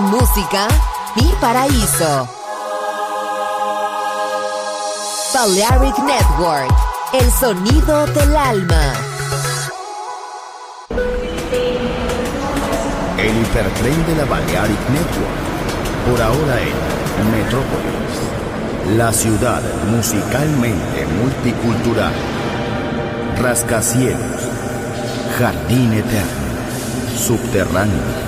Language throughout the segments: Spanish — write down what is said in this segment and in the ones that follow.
Música, mi paraíso. Balearic Network, el sonido del alma. El hipertren de la Balearic Network. Por ahora en Metrópolis. La ciudad musicalmente multicultural. Rascacielos. Jardín eterno. Subterráneo.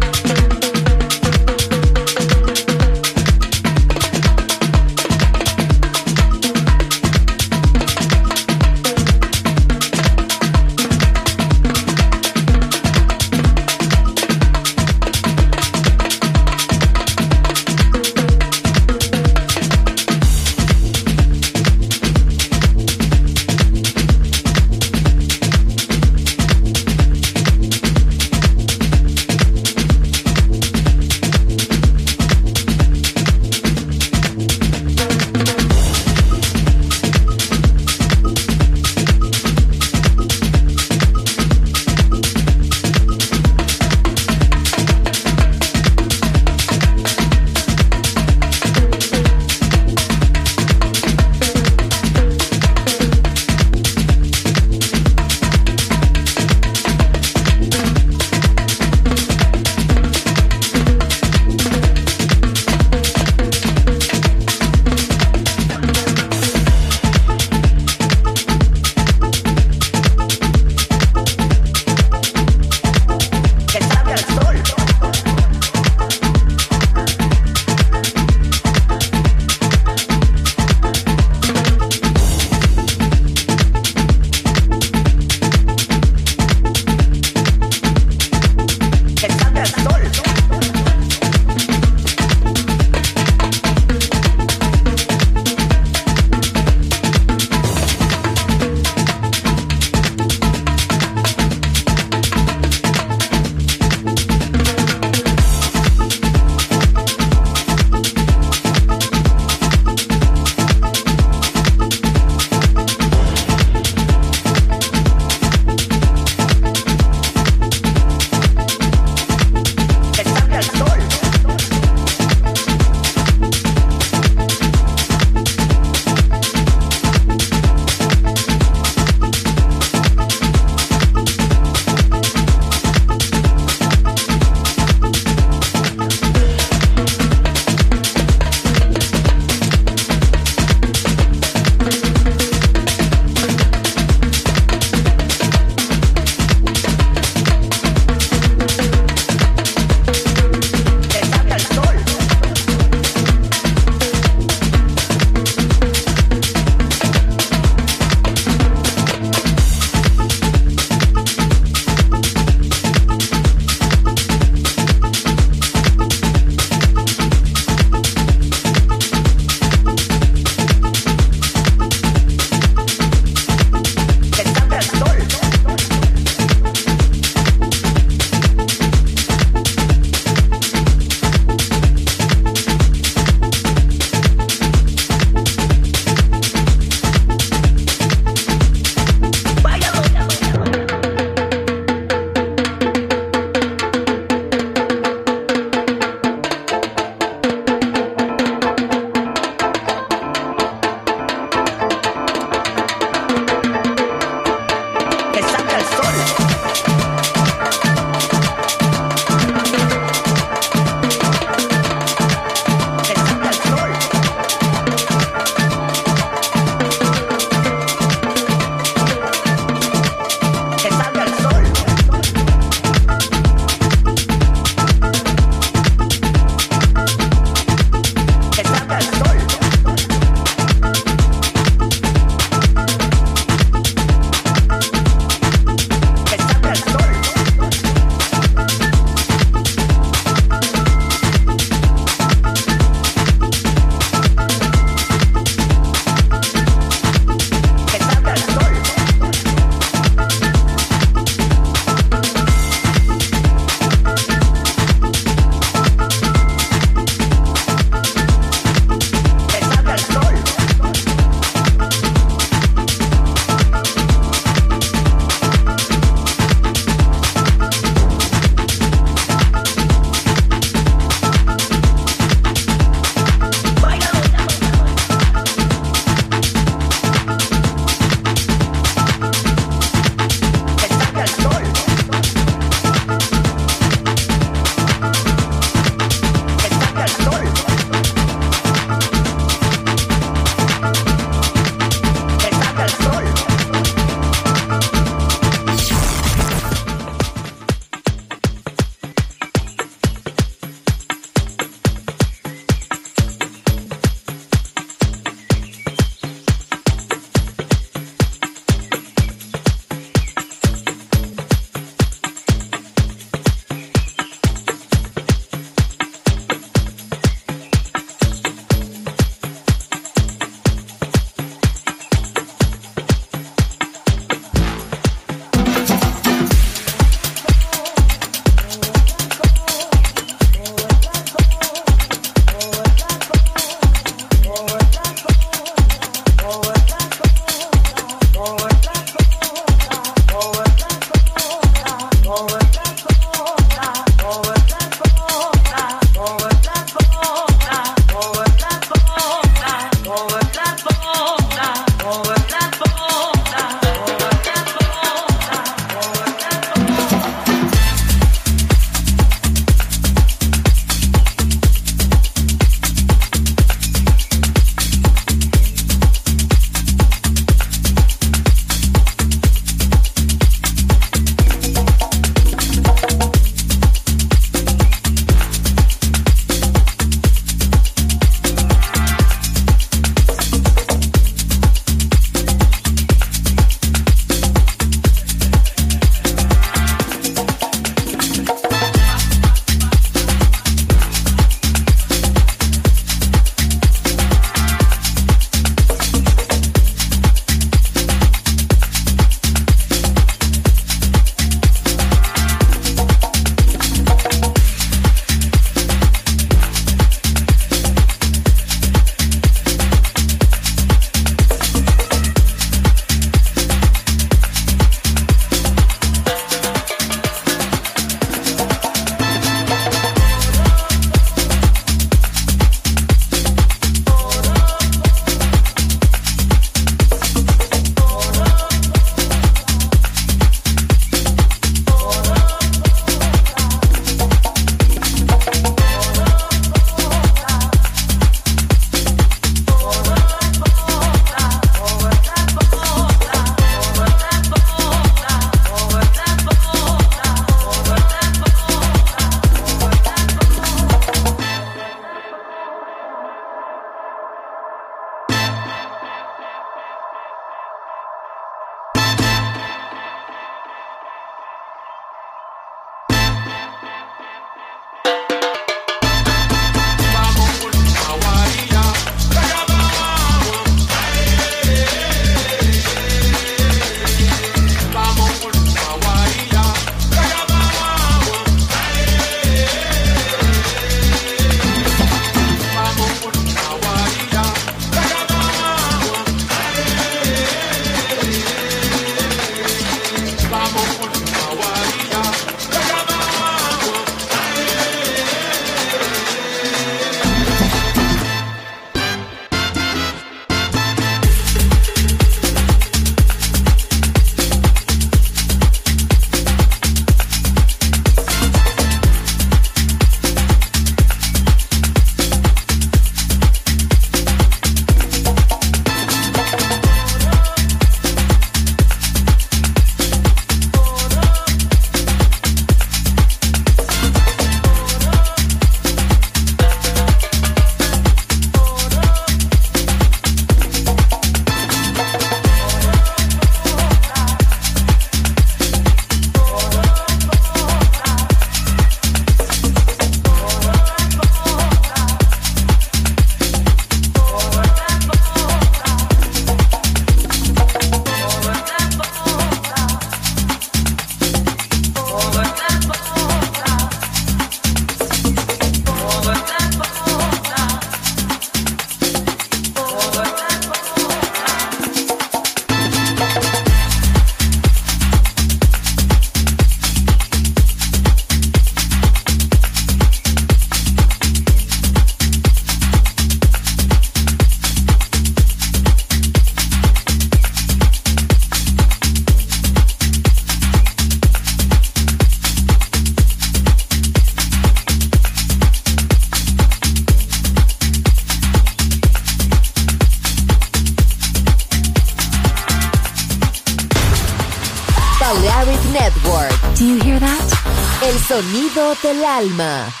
Alma.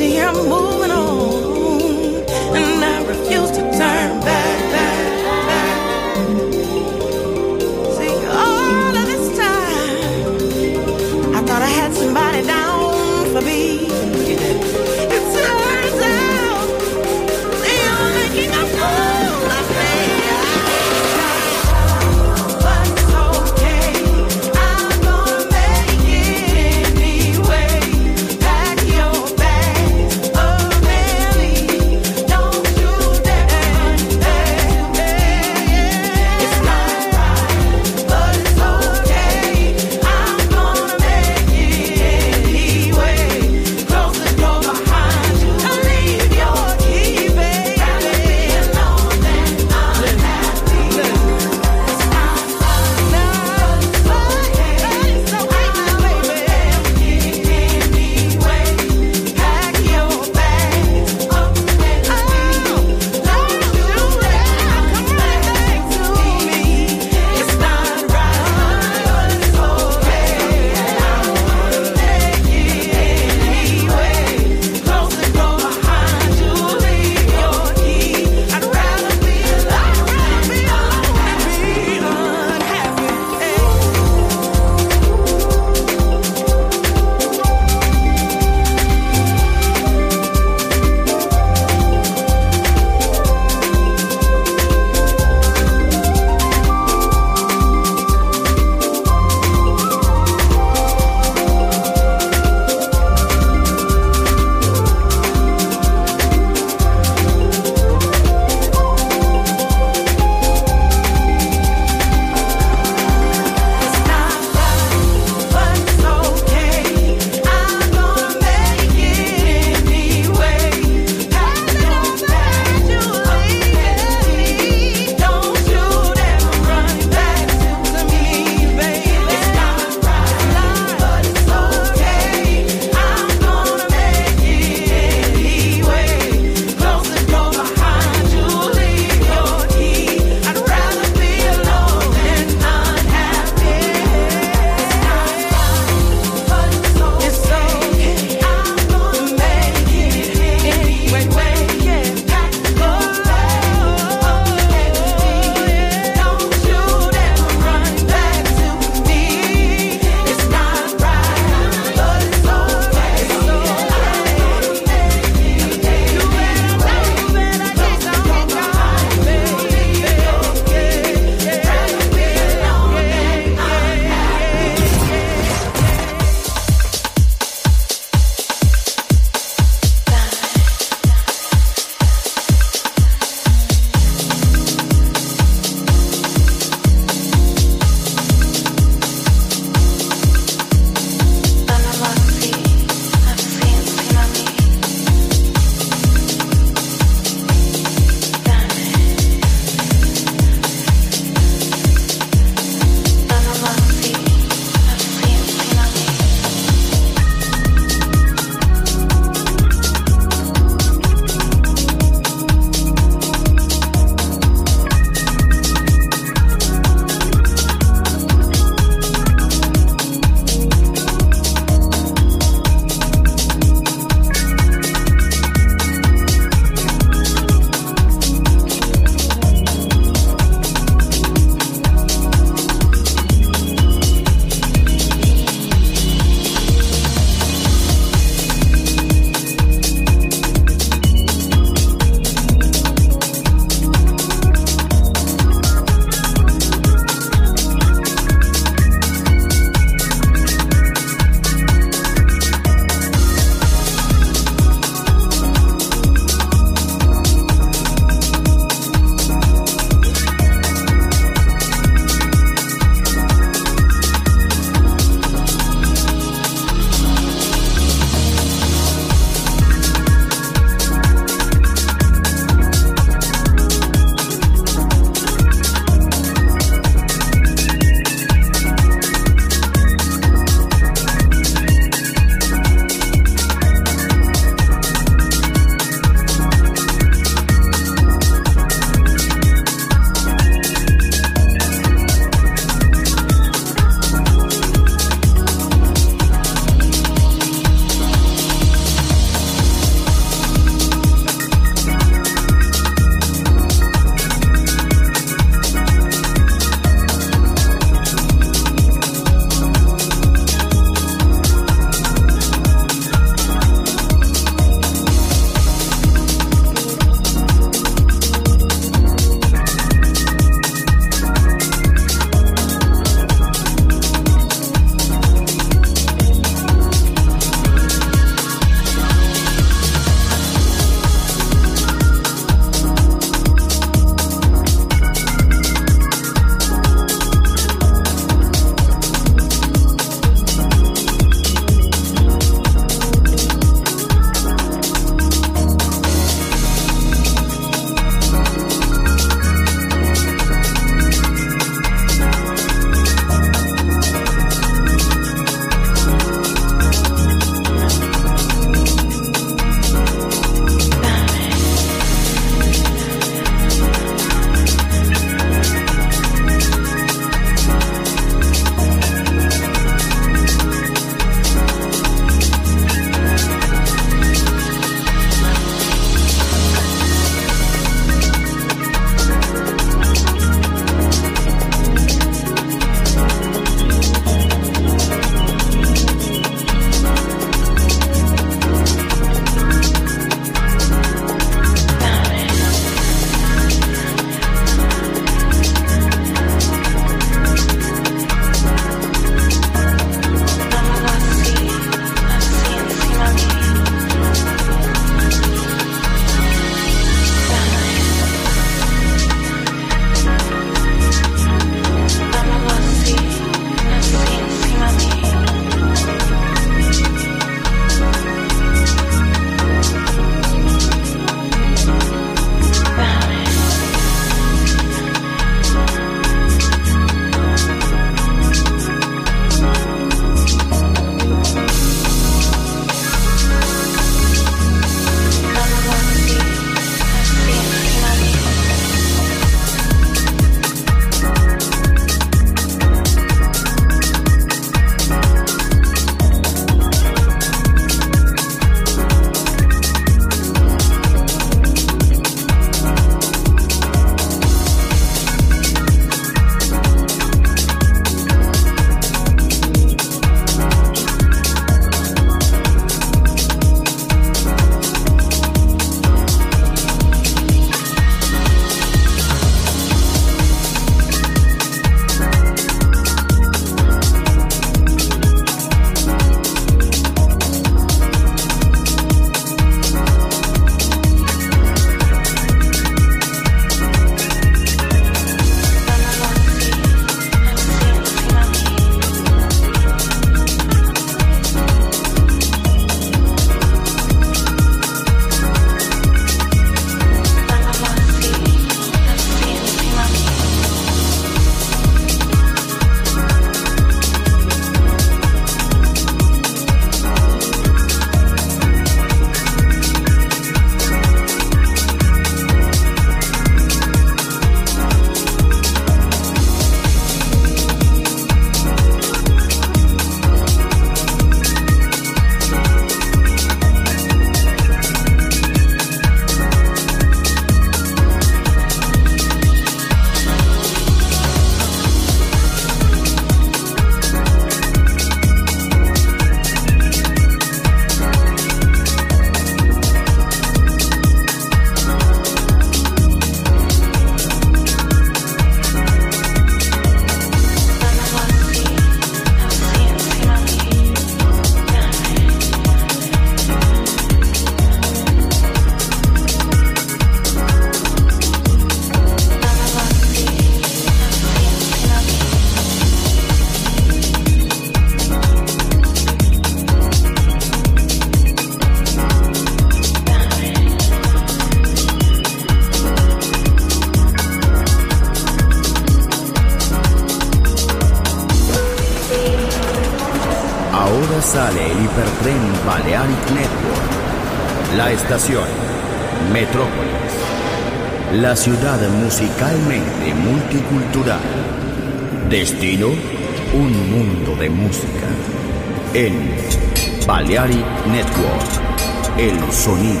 Sonido